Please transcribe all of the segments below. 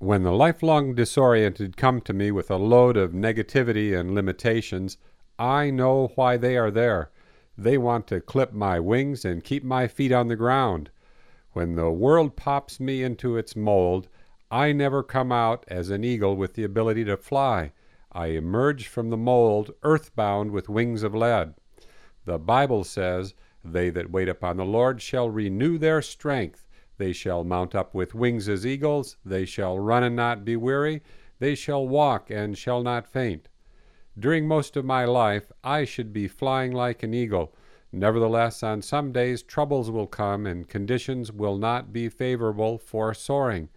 When the lifelong disoriented come to me with a load of negativity and limitations, I know why they are there. They want to clip my wings and keep my feet on the ground. When the world pops me into its mold, I never come out as an eagle with the ability to fly. I emerge from the mold earthbound with wings of lead. The Bible says, They that wait upon the Lord shall renew their strength. They shall mount up with wings as eagles. They shall run and not be weary. They shall walk and shall not faint. During most of my life, I should be flying like an eagle. Nevertheless, on some days, troubles will come and conditions will not be favorable for soaring.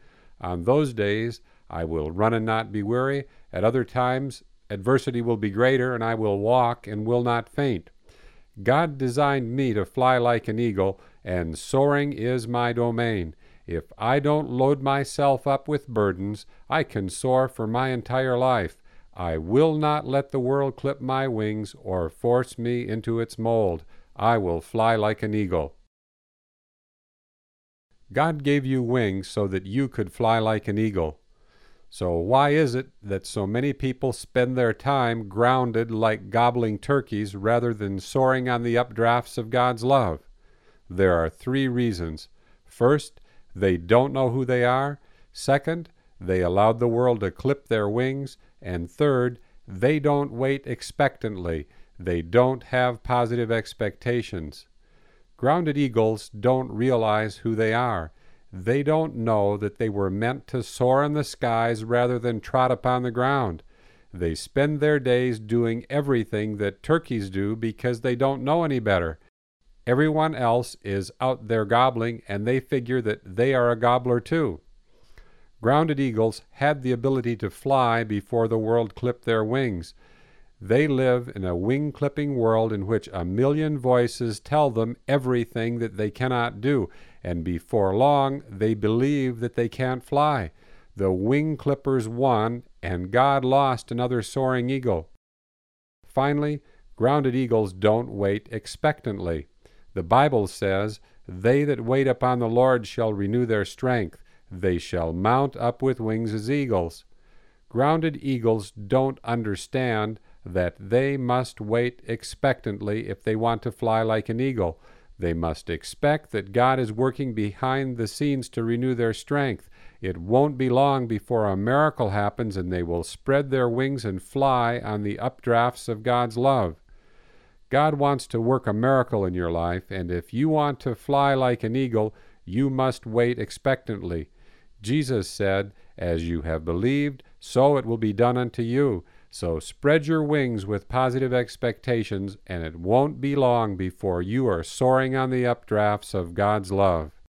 On those days, I will run and not be weary. At other times, adversity will be greater, and I will walk and will not faint. God designed me to fly like an eagle, and soaring is my domain. If I don't load myself up with burdens, I can soar for my entire life. I will not let the world clip my wings or force me into its mold. I will fly like an eagle. God gave you wings so that you could fly like an eagle. So, why is it that so many people spend their time grounded like gobbling turkeys rather than soaring on the updrafts of God's love? There are three reasons. First, they don't know who they are. Second, they allowed the world to clip their wings. And third, they don't wait expectantly. They don't have positive expectations. Grounded eagles don't realize who they are. They don't know that they were meant to soar in the skies rather than trot upon the ground. They spend their days doing everything that turkeys do because they don't know any better. Everyone else is out there gobbling, and they figure that they are a gobbler too. Grounded eagles had the ability to fly before the world clipped their wings. They live in a wing clipping world in which a million voices tell them everything that they cannot do, and before long they believe that they can't fly. The wing clippers won, and God lost another soaring eagle. Finally, grounded eagles don't wait expectantly. The Bible says, They that wait upon the Lord shall renew their strength. They shall mount up with wings as eagles. Grounded eagles don't understand that they must wait expectantly if they want to fly like an eagle. They must expect that God is working behind the scenes to renew their strength. It won't be long before a miracle happens and they will spread their wings and fly on the updrafts of God's love. God wants to work a miracle in your life, and if you want to fly like an eagle, you must wait expectantly. Jesus said, As you have believed, so it will be done unto you. So spread your wings with positive expectations, and it won't be long before you are soaring on the updrafts of God's love.